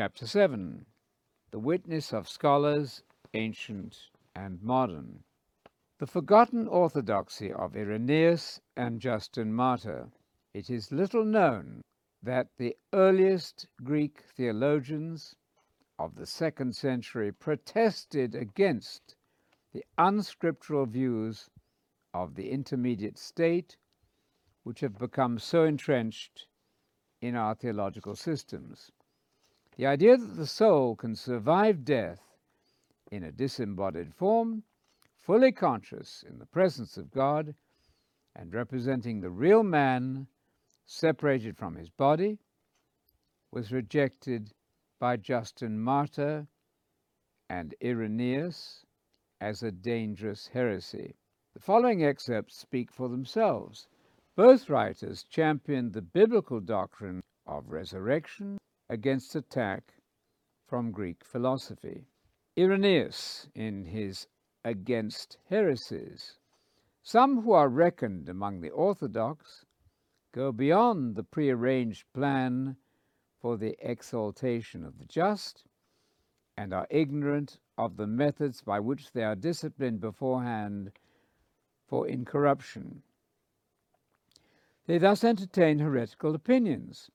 Chapter 7 The Witness of Scholars, Ancient and Modern. The forgotten orthodoxy of Irenaeus and Justin Martyr. It is little known that the earliest Greek theologians of the second century protested against the unscriptural views of the intermediate state, which have become so entrenched in our theological systems. The idea that the soul can survive death in a disembodied form, fully conscious in the presence of God, and representing the real man separated from his body, was rejected by Justin Martyr and Irenaeus as a dangerous heresy. The following excerpts speak for themselves. Both writers championed the biblical doctrine of resurrection against attack from Greek philosophy. Irenaeus, in his Against Heresies, some who are reckoned among the orthodox go beyond the prearranged plan for the exaltation of the just and are ignorant of the methods by which they are disciplined beforehand for incorruption. They thus entertain heretical opinions,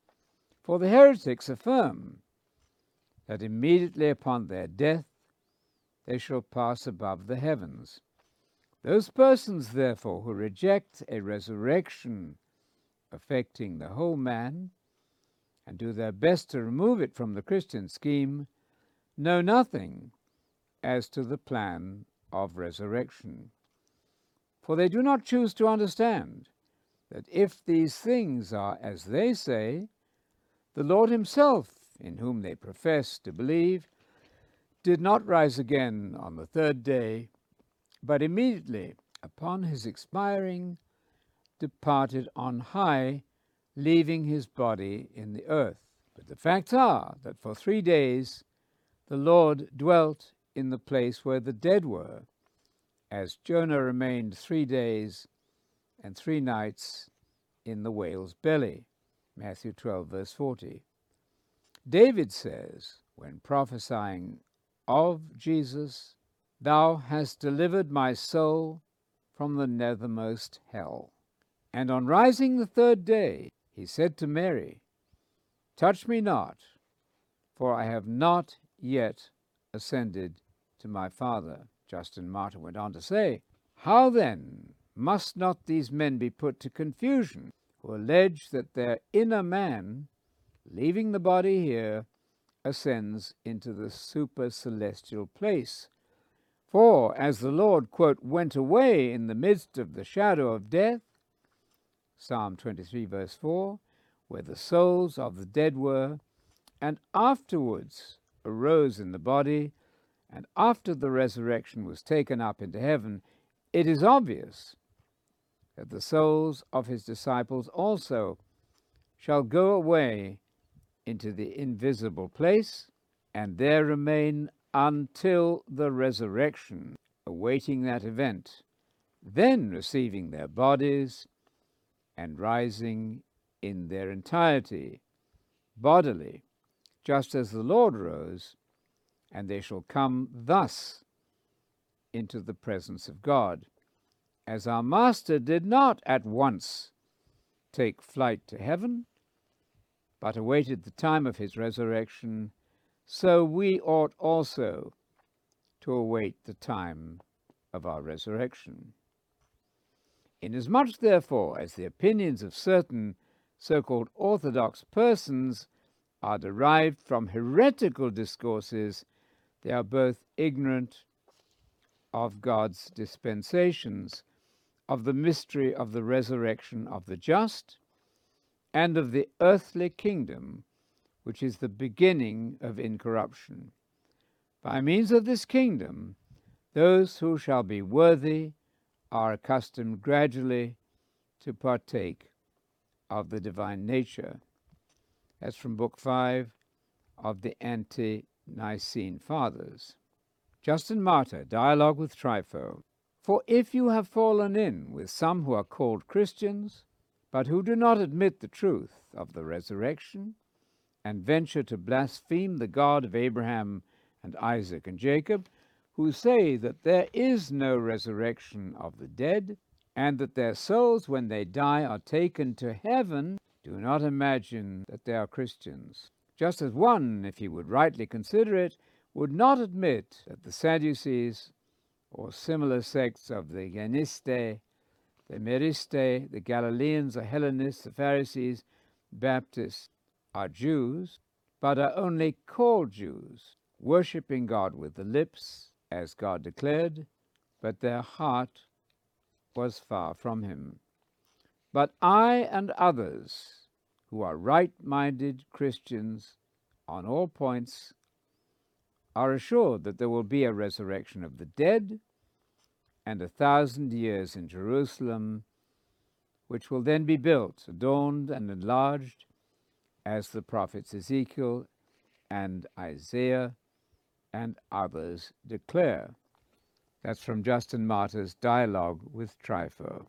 for the heretics affirm that immediately upon their death they shall pass above the heavens. Those persons, therefore, who reject a resurrection affecting the whole man and do their best to remove it from the Christian scheme know nothing as to the plan of resurrection. For they do not choose to understand that if these things are as they say, the Lord Himself, in whom they profess to believe, did not rise again on the third day, but immediately upon his expiring departed on high, leaving his body in the earth. But the facts are that for three days the Lord dwelt in the place where the dead were, as Jonah remained three days and three nights in the whale's belly. Matthew 12, verse 40. David says, when prophesying of Jesus, Thou hast delivered my soul from the nethermost hell. And on rising the third day, he said to Mary, Touch me not, for I have not yet ascended to my Father. Justin Martyr went on to say, How then must not these men be put to confusion who allege that their inner man, leaving the body here, ascends into the super celestial place. For as the Lord, quote, went away in the midst of the shadow of death, Psalm 23, verse 4, where the souls of the dead were, and afterwards arose in the body, and after the resurrection was taken up into heaven, it is obvious that the souls of his disciples also shall go away into the invisible place and there remain until the resurrection, awaiting that event, then receiving their bodies and rising in their entirety, bodily, just as the Lord rose, and they shall come thus into the presence of God, as our Master did not at once take flight to heaven, but awaited the time of his resurrection, so we ought also to await the time of our resurrection. Inasmuch, therefore, as the opinions of certain so called orthodox persons are derived from heretical discourses, they are both ignorant of God's dispensations, of the mystery of the resurrection of the just, and of the earthly kingdom, which is the beginning of incorruption. By means of this kingdom, those who shall be worthy are accustomed gradually to partake of the divine nature. That's from Book 5 of the Ante Nicene Fathers. Justin Martyr, Dialogue with Trypho. For if you have fallen in with some who are called Christians, but who do not admit the truth of the resurrection, and venture to blaspheme the God of Abraham and Isaac and Jacob, who say that there is no resurrection of the dead, and that their souls, when they die, are taken to heaven, do not imagine that they are Christians. Just as one, if he would rightly consider it, would not admit that the Sadducees or similar sects of the Genistae, the Meristae, the Galileans, the Hellenists, the Pharisees, Baptists are Jews, but are only called Jews, worshipping God with the lips, as God declared, but their heart was far from Him. But I and others who are right minded Christians on all points are assured that there will be a resurrection of the dead and a thousand years in Jerusalem, which will then be built, adorned, and enlarged, as the prophets Ezekiel and Isaiah and others declare. That's from Justin Martyr's dialogue with Trypho.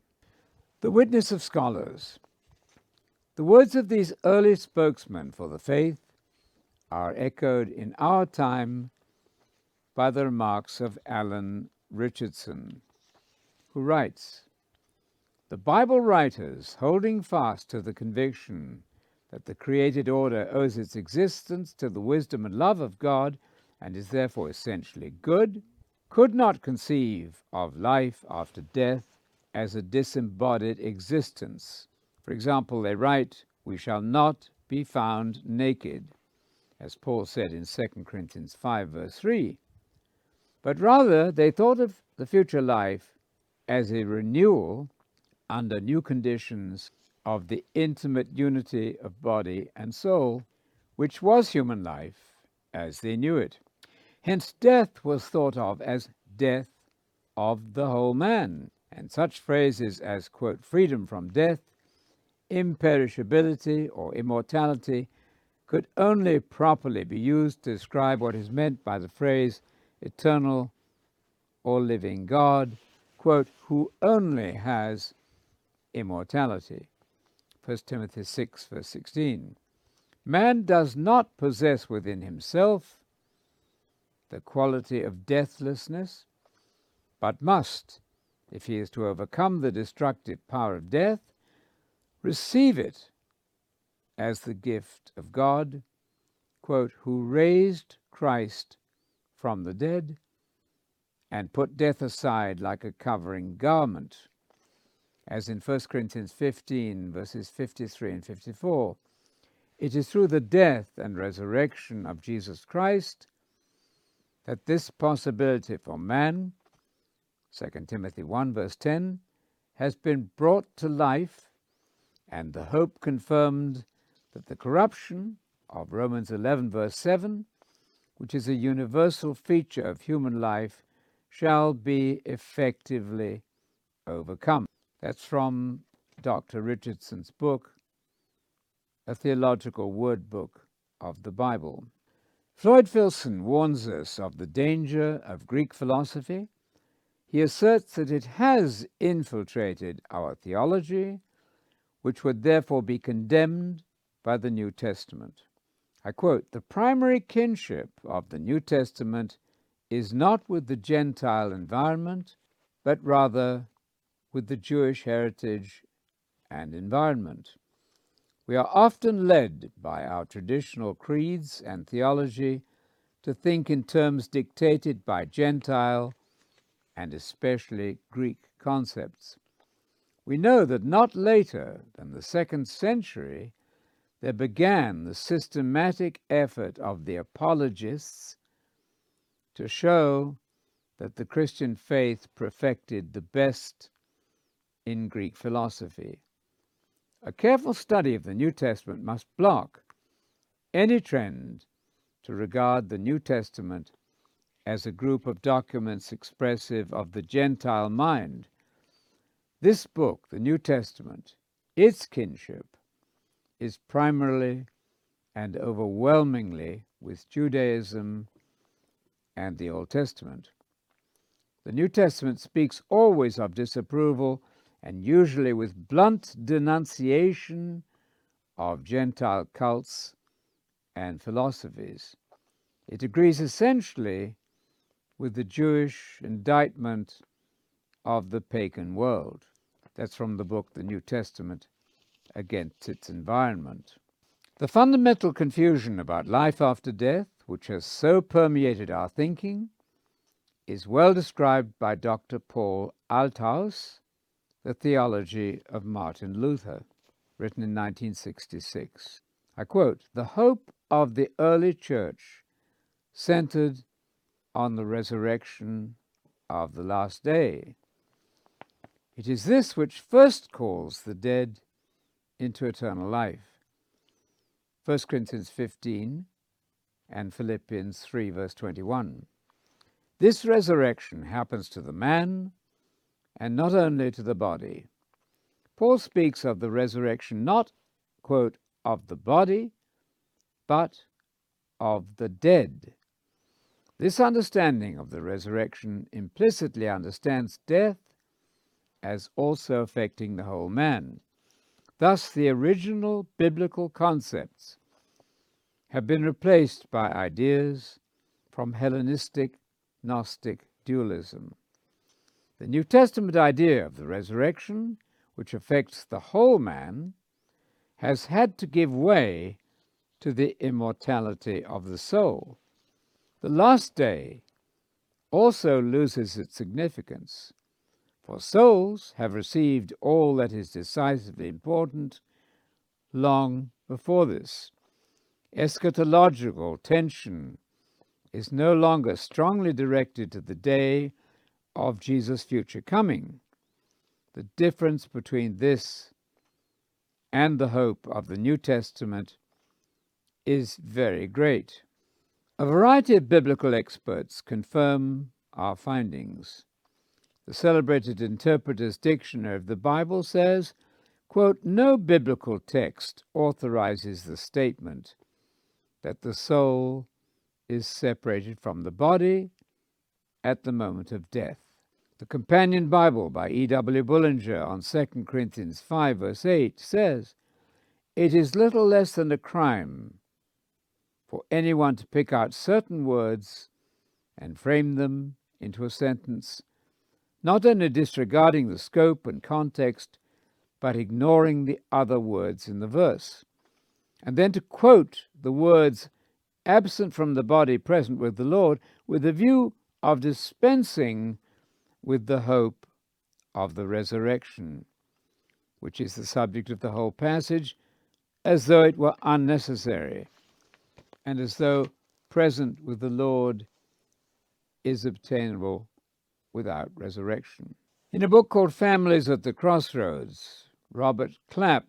The witness of scholars. The words of these early spokesmen for the faith are echoed in our time by the remarks of Alan Richardson, who writes The Bible writers, holding fast to the conviction that the created order owes its existence to the wisdom and love of God and is therefore essentially good, could not conceive of life after death as a disembodied existence. For example, they write, We shall not be found naked, as Paul said in 2 Corinthians 5, verse 3 but rather they thought of the future life as a renewal under new conditions of the intimate unity of body and soul, which was human life as they knew it. Hence, death was thought of as death of the whole man, and such phrases as, quote, freedom from death, imperishability, or immortality could only properly be used to describe what is meant by the phrase eternal or living God, quote, who only has immortality. 1 Timothy 6, verse 16. Man does not possess within himself the quality of deathlessness, but must, if he is to overcome the destructive power of death, receive it as the gift of God, quote, who raised Christ from the dead and put death aside like a covering garment, as in 1 Corinthians 15, verses 53 and 54. It is through the death and resurrection of Jesus Christ that this possibility for man, 2 Timothy 1, verse 10, has been brought to life, and the hope confirmed that the corruption of Romans 11, verse 7, which is a universal feature of human life, shall be effectively overcome. That's from Dr. Richardson's book, A Theological Word Book of the Bible. Floyd Filson warns us of the danger of Greek philosophy. He asserts that it has infiltrated our theology, which would therefore be condemned by the New Testament. I quote The primary kinship of the New Testament is not with the Gentile environment, but rather with the Jewish heritage and environment. We are often led by our traditional creeds and theology to think in terms dictated by Gentile and especially Greek concepts. We know that not later than the second century there began the systematic effort of the apologists to show that the Christian faith perfected the best in Greek philosophy. A careful study of the New Testament must block any trend to regard the New Testament as a group of documents expressive of the Gentile mind. This book, the New Testament, its kinship, is primarily and overwhelmingly with Judaism and the Old Testament. The New Testament speaks always of disapproval and usually with blunt denunciation of Gentile cults and philosophies. It agrees essentially with the Jewish indictment of the pagan world. That's from the book The New Testament Against Its Environment. The fundamental confusion about life after death, which has so permeated our thinking, is well described by Dr. Paul Althaus, The Theology of Martin Luther, written in 1966. I quote The hope of the early church centered on the resurrection of the last day. It is this which first calls the dead into eternal life. 1 Corinthians 15 and Philippians 3, verse 21. This resurrection happens to the man and not only to the body. Paul speaks of the resurrection not, quote, of the body, but of the dead. This understanding of the resurrection implicitly understands death as also affecting the whole man. Thus, the original biblical concepts have been replaced by ideas from Hellenistic Gnostic dualism. The New Testament idea of the resurrection, which affects the whole man, has had to give way to the immortality of the soul. The last day also loses its significance, for souls have received all that is decisively important long before this. Eschatological tension is no longer strongly directed to the day of Jesus' future coming. The difference between this and the hope of the New Testament is very great. A variety of biblical experts confirm our findings. The celebrated Interpreter's Dictionary of the Bible says, quote, No biblical text authorizes the statement that the soul is separated from the body at the moment of death. The Companion Bible by E.W. Bullinger on 2 Corinthians 5, verse 8 says, It is little less than a crime for anyone to pick out certain words and frame them into a sentence, not only disregarding the scope and context, but ignoring the other words in the verse, and then to quote the words absent from the body, present with the Lord, with a view of dispensing with the hope of the resurrection, which is the subject of the whole passage, as though it were unnecessary, and as though present with the Lord is obtainable without resurrection. In a book called Families at the Crossroads, Robert Clapp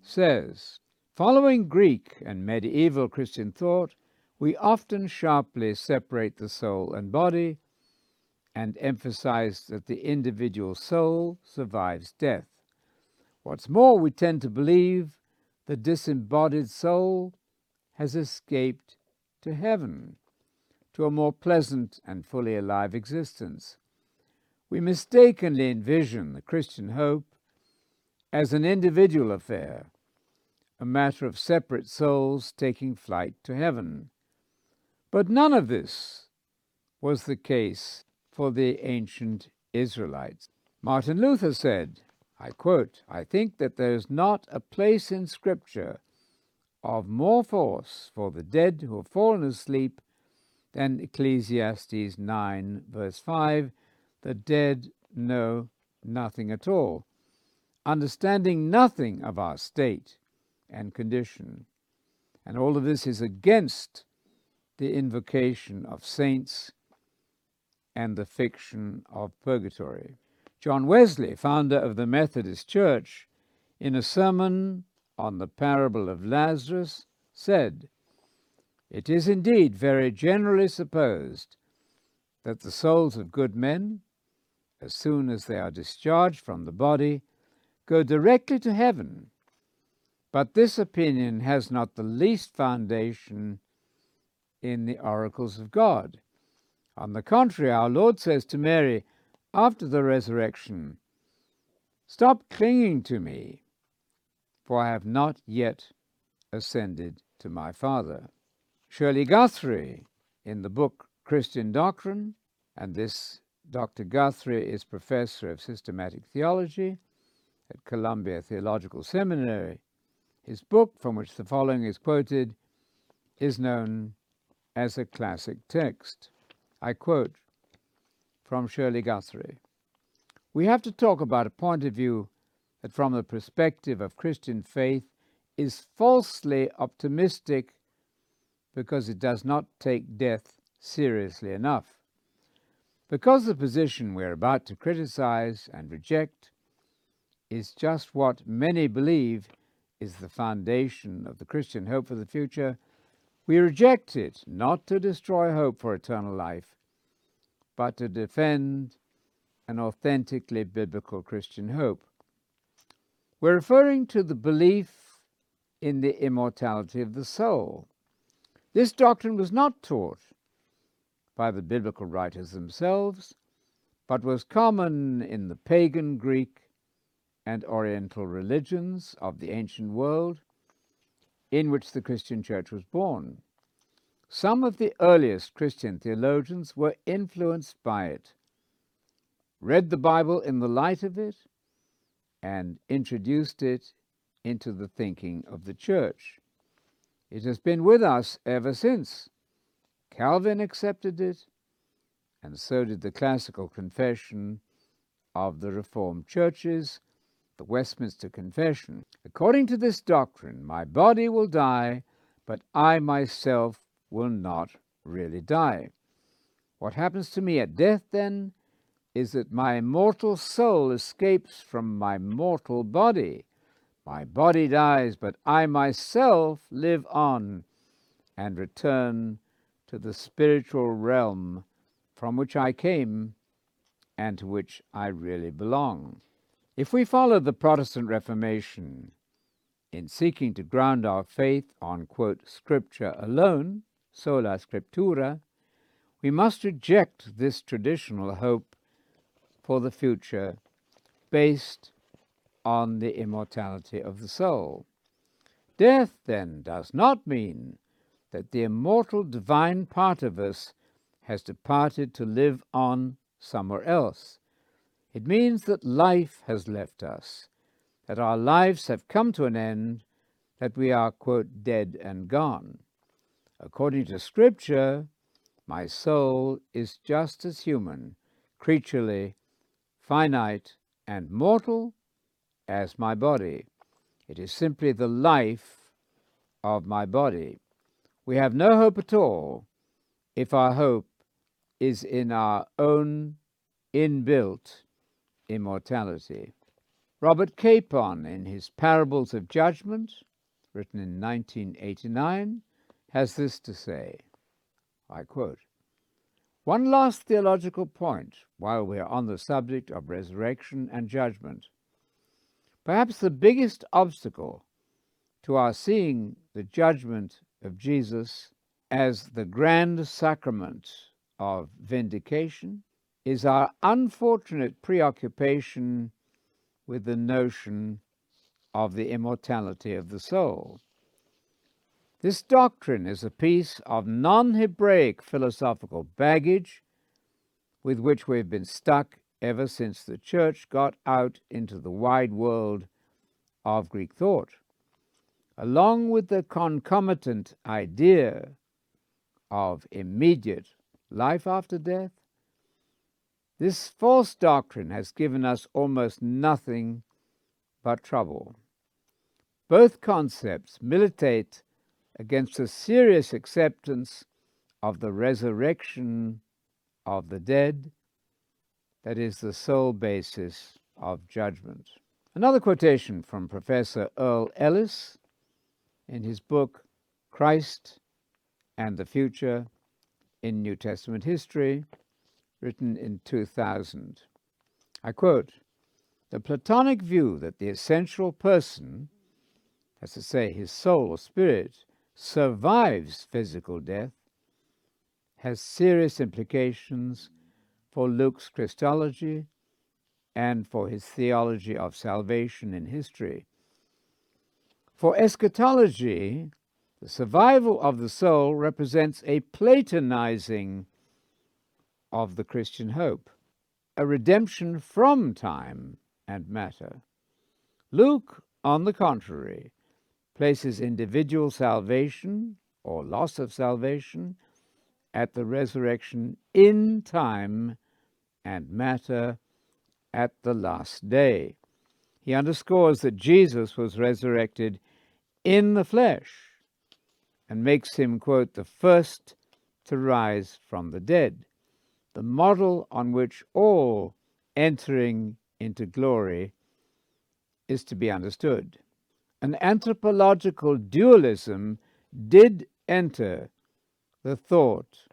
says, Following Greek and medieval Christian thought, we often sharply separate the soul and body and emphasize that the individual soul survives death. What's more, we tend to believe the disembodied soul has escaped to heaven, to a more pleasant and fully alive existence. We mistakenly envision the Christian hope as an individual affair, a matter of separate souls taking flight to heaven. But none of this was the case for the ancient Israelites. Martin Luther said, I quote, I think that there is not a place in Scripture of more force for the dead who have fallen asleep than Ecclesiastes 9, verse 5 the dead know nothing at all, understanding nothing of our state and condition. And all of this is against the invocation of saints and the fiction of purgatory. John Wesley, founder of the Methodist Church, in a sermon on the parable of Lazarus, said, It is indeed very generally supposed that the souls of good men, as soon as they are discharged from the body, go directly to heaven. But this opinion has not the least foundation in the oracles of God. On the contrary, our Lord says to Mary after the resurrection, Stop clinging to me, for I have not yet ascended to my Father. Shirley Guthrie, in the book Christian Doctrine, and this Dr. Guthrie is professor of systematic theology at Columbia Theological Seminary. His book, from which the following is quoted, is known as a classic text. I quote from Shirley Guthrie We have to talk about a point of view that, from the perspective of Christian faith, is falsely optimistic because it does not take death seriously enough. Because the position we're about to criticize and reject is just what many believe is the foundation of the Christian hope for the future, we reject it not to destroy hope for eternal life, but to defend an authentically biblical Christian hope. We're referring to the belief in the immortality of the soul. This doctrine was not taught by the biblical writers themselves, but was common in the pagan Greek and Oriental religions of the ancient world in which the Christian church was born. Some of the earliest Christian theologians were influenced by it, read the Bible in the light of it, and introduced it into the thinking of the church. It has been with us ever since. Calvin accepted it, and so did the classical confession of the Reformed churches, the Westminster Confession. According to this doctrine, my body will die, but I myself will not really die. What happens to me at death, then, is that my mortal soul escapes from my mortal body. My body dies, but I myself live on and return to the spiritual realm from which I came and to which I really belong. If we follow the Protestant Reformation in seeking to ground our faith on, quote, Scripture alone, sola scriptura, we must reject this traditional hope for the future based on the immortality of the soul. Death, then, does not mean that the immortal divine part of us has departed to live on somewhere else. It means that life has left us, that our lives have come to an end, that we are, quote, dead and gone. According to Scripture, my soul is just as human, creaturely, finite, and mortal as my body. It is simply the life of my body. We have no hope at all if our hope is in our own inbuilt immortality. Robert Capon, in his Parables of Judgment, written in 1989, has this to say I quote One last theological point while we are on the subject of resurrection and judgment. Perhaps the biggest obstacle to our seeing the judgment of Jesus as the grand sacrament of vindication is our unfortunate preoccupation with the notion of the immortality of the soul. This doctrine is a piece of non Hebraic philosophical baggage with which we've been stuck ever since the church got out into the wide world of Greek thought. Along with the concomitant idea of immediate life after death, this false doctrine has given us almost nothing but trouble. Both concepts militate against a serious acceptance of the resurrection of the dead, that is the sole basis of judgment. Another quotation from Professor Earle Ellis in his book Christ and the Future in New Testament History, written in 2000. I quote The Platonic view that the essential person, that's to say, his soul or spirit, survives physical death has serious implications for Luke's Christology and for his theology of salvation in history. For eschatology, the survival of the soul represents a Platonizing of the Christian hope, a redemption from time and matter. Luke, on the contrary, places individual salvation or loss of salvation at the resurrection in time and matter at the last day. He underscores that Jesus was resurrected in the flesh and makes him, quote, the first to rise from the dead, the model on which all entering into glory is to be understood. An anthropological dualism did enter the thought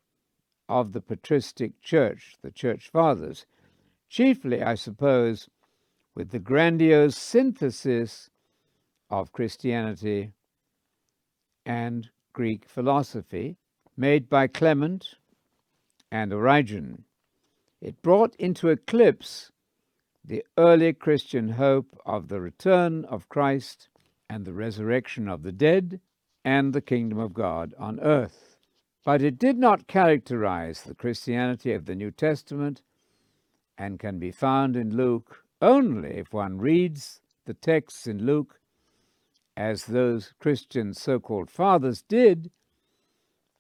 of the patristic church, the church fathers, chiefly, I suppose, with the grandiose synthesis of Christianity and Greek philosophy made by Clement and Origen. It brought into eclipse the early Christian hope of the return of Christ and the resurrection of the dead and the kingdom of God on earth. But it did not characterize the Christianity of the New Testament and can be found in Luke only if one reads the texts in Luke as those Christian so called fathers did,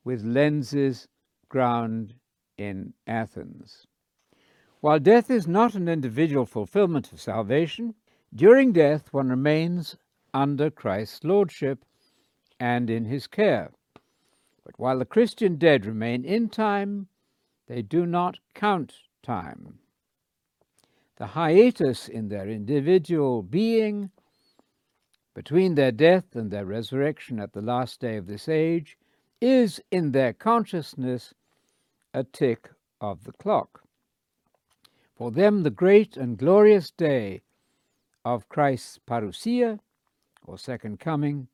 with lenses ground in Athens. While death is not an individual fulfillment of salvation, during death one remains under Christ's lordship and in his care. But while the Christian dead remain in time, they do not count time. The hiatus in their individual being between their death and their resurrection at the last day of this age is in their consciousness a tick of the clock. For them, the great and glorious day of Christ's parousia, or second coming,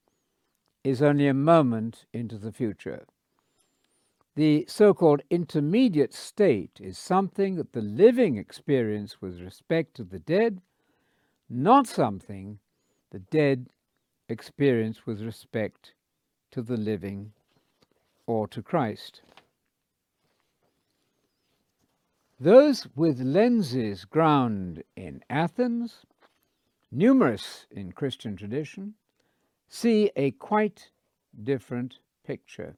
is only a moment into the future. The so called intermediate state is something that the living experience with respect to the dead, not something the dead experience with respect to the living or to Christ. Those with lenses ground in Athens, numerous in Christian tradition, see a quite different picture.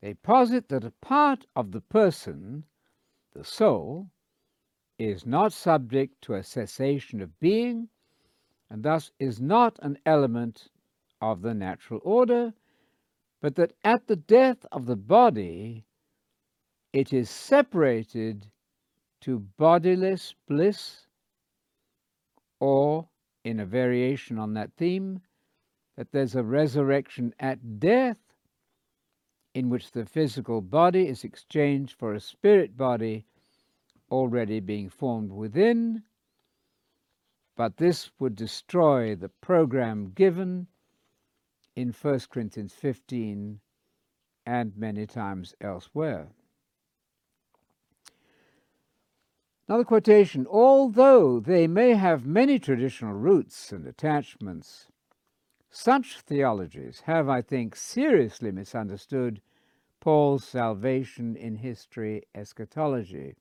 They posit that a part of the person, the soul, is not subject to a cessation of being and thus is not an element of the natural order, but that at the death of the body it is separated to bodiless bliss, or, in a variation on that theme, that there's a resurrection at death in which the physical body is exchanged for a spirit body already being formed within, but this would destroy the program given in 1 Corinthians 15 and many times elsewhere. Another quotation Although they may have many traditional roots and attachments, such theologies have, I think, seriously misunderstood Paul's salvation in history eschatology.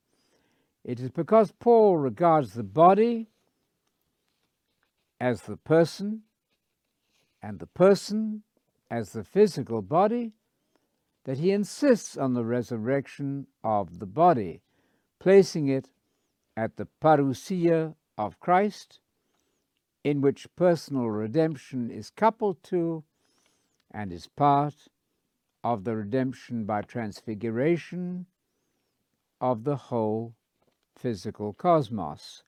It is because Paul regards the body as the person and the person as the physical body that he insists on the resurrection of the body, placing it at the parousia of Christ, in which personal redemption is coupled to and is part of the redemption by transfiguration of the whole physical cosmos.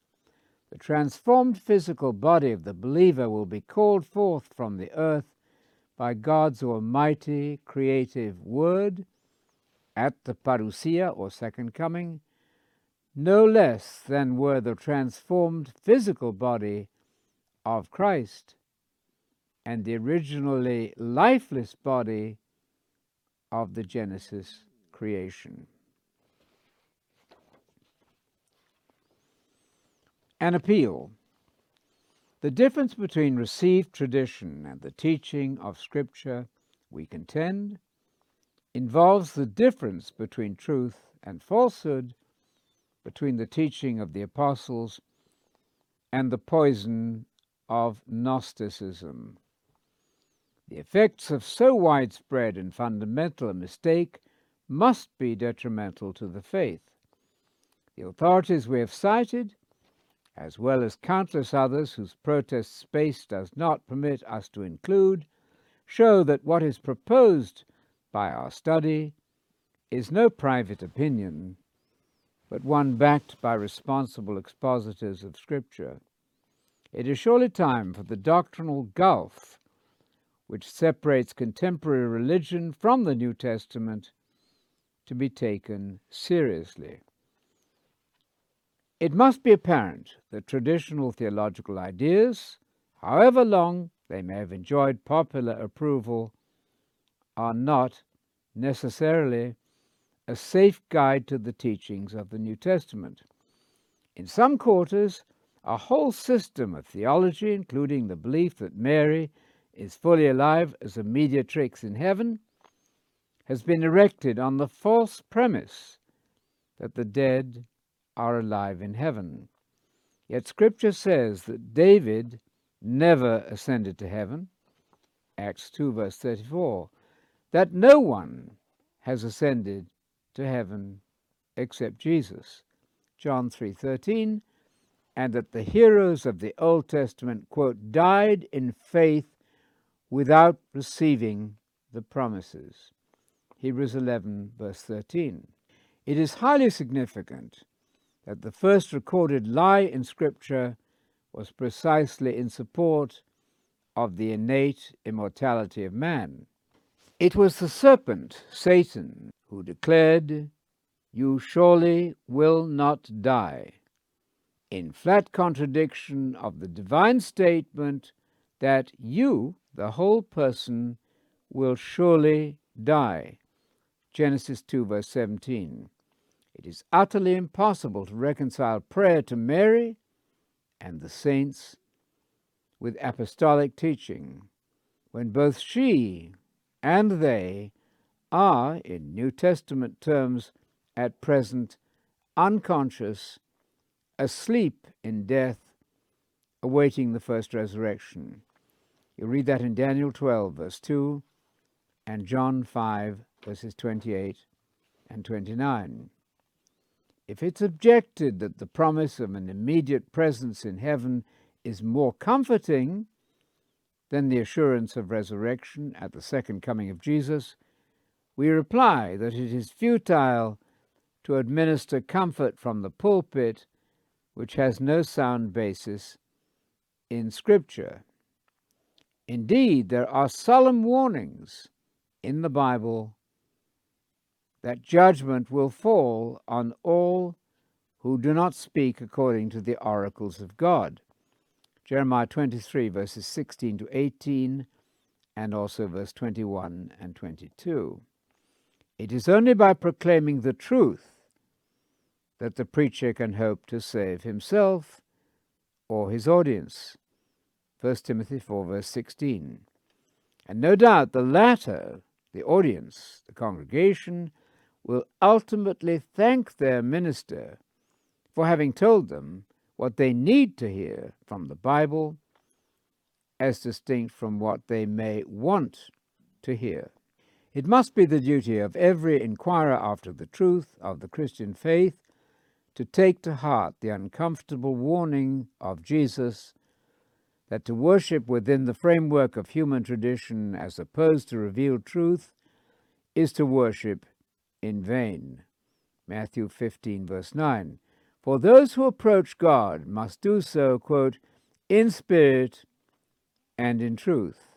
The transformed physical body of the believer will be called forth from the earth by God's almighty creative word at the parousia or second coming, no less than were the transformed physical body of Christ and the originally lifeless body of the Genesis creation. An appeal. The difference between received tradition and the teaching of Scripture we contend, involves the difference between truth and falsehood, between the teaching of the apostles and the poison of Gnosticism. The effects of so widespread and fundamental a mistake must be detrimental to the faith. The authorities we have cited, as well as countless others whose protest space does not permit us to include, show that what is proposed by our study is no private opinion, but one backed by responsible expositors of Scripture. It is surely time for the doctrinal gulf which separates contemporary religion from the New Testament to be taken seriously. It must be apparent that traditional theological ideas, however long they may have enjoyed popular approval, are not necessarily a safe guide to the teachings of the New Testament. In some quarters, a whole system of theology, including the belief that Mary is fully alive as a mediatrix in heaven, has been erected on the false premise that the dead are alive in heaven. Yet Scripture says that David never ascended to heaven, Acts 2, verse 34, that no one has ascended to heaven except Jesus, John 3:13, and that the heroes of the Old Testament quote died in faith without receiving the promises. Hebrews 11 verse 13. It is highly significant that the first recorded lie in scripture was precisely in support of the innate immortality of man. It was the serpent, Satan, who declared, You surely will not die, in flat contradiction of the divine statement that you, the whole person, will surely die. Genesis 2, verse 17. It is utterly impossible to reconcile prayer to Mary and the saints with apostolic teaching when both she and they are, in New Testament terms, at present unconscious, asleep in death, awaiting the first resurrection. You read that in Daniel 12, verse 2, and John 5, verses 28 and 29. If it's objected that the promise of an immediate presence in heaven is more comforting than the assurance of resurrection at the second coming of Jesus, we reply that it is futile to administer comfort from the pulpit which has no sound basis in Scripture. Indeed, there are solemn warnings in the Bible that judgment will fall on all who do not speak according to the oracles of God. Jeremiah 23, verses 16 to 18, and also verse 21 and 22. It is only by proclaiming the truth that the preacher can hope to save himself or his audience. 1 Timothy 4, verse 16. And no doubt the latter, the audience, the congregation, will ultimately thank their minister for having told them what they need to hear from the Bible as distinct from what they may want to hear. It must be the duty of every inquirer after the truth of the Christian faith to take to heart the uncomfortable warning of Jesus that to worship within the framework of human tradition as opposed to revealed truth is to worship in vain. Matthew 15, verse 9. For those who approach God must do so, quote, in spirit and in truth.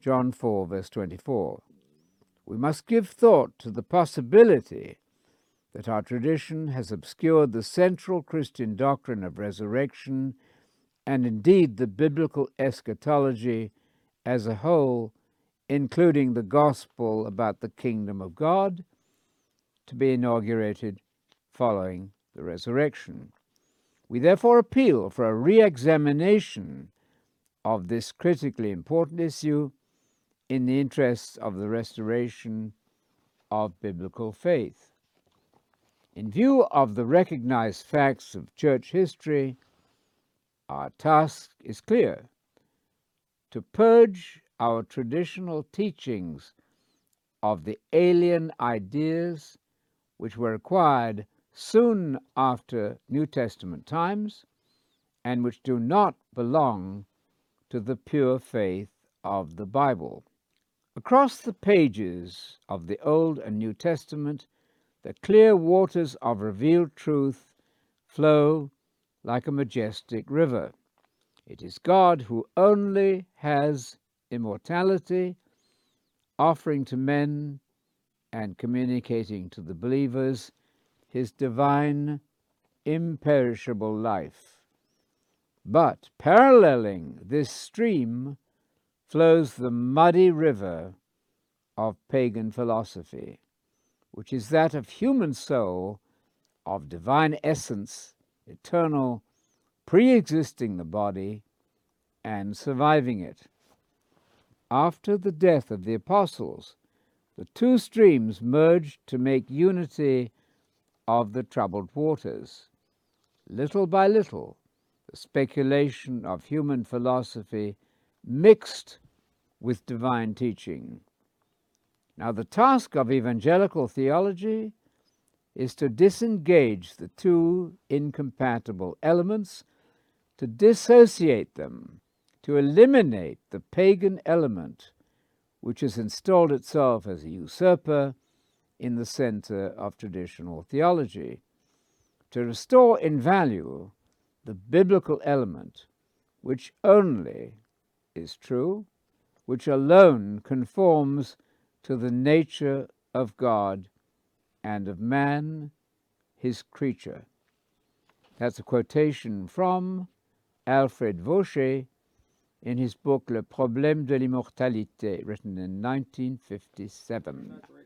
John 4, verse 24. We must give thought to the possibility that our tradition has obscured the central Christian doctrine of resurrection and indeed the biblical eschatology as a whole, including the gospel about the kingdom of God to be inaugurated following the resurrection. We therefore appeal for a re examination of this critically important issue in the interests of the restoration of biblical faith. In view of the recognized facts of church history, our task is clear to purge our traditional teachings of the alien ideas which were acquired soon after New Testament times and which do not belong to the pure faith of the Bible. Across the pages of the Old and New Testament, the clear waters of revealed truth flow like a majestic river. It is God who only has immortality, offering to men and communicating to the believers his divine, imperishable life. But paralleling this stream flows the muddy river of pagan philosophy, which is that of human soul, of divine essence, eternal, pre existing the body, and surviving it. After the death of the apostles, the two streams merged to make unity of the troubled waters. Little by little, the speculation of human philosophy mixed with divine teaching. Now, the task of evangelical theology is to disengage the two incompatible elements, to dissociate them, to eliminate the pagan element which has installed itself as a usurper in the center of traditional theology, to restore in value the biblical element which only is true, which alone conforms to the nature of God and of man, his creature. That's a quotation from Alfred Vaucher in his book Le Problème de l'immortalité, written in 1957.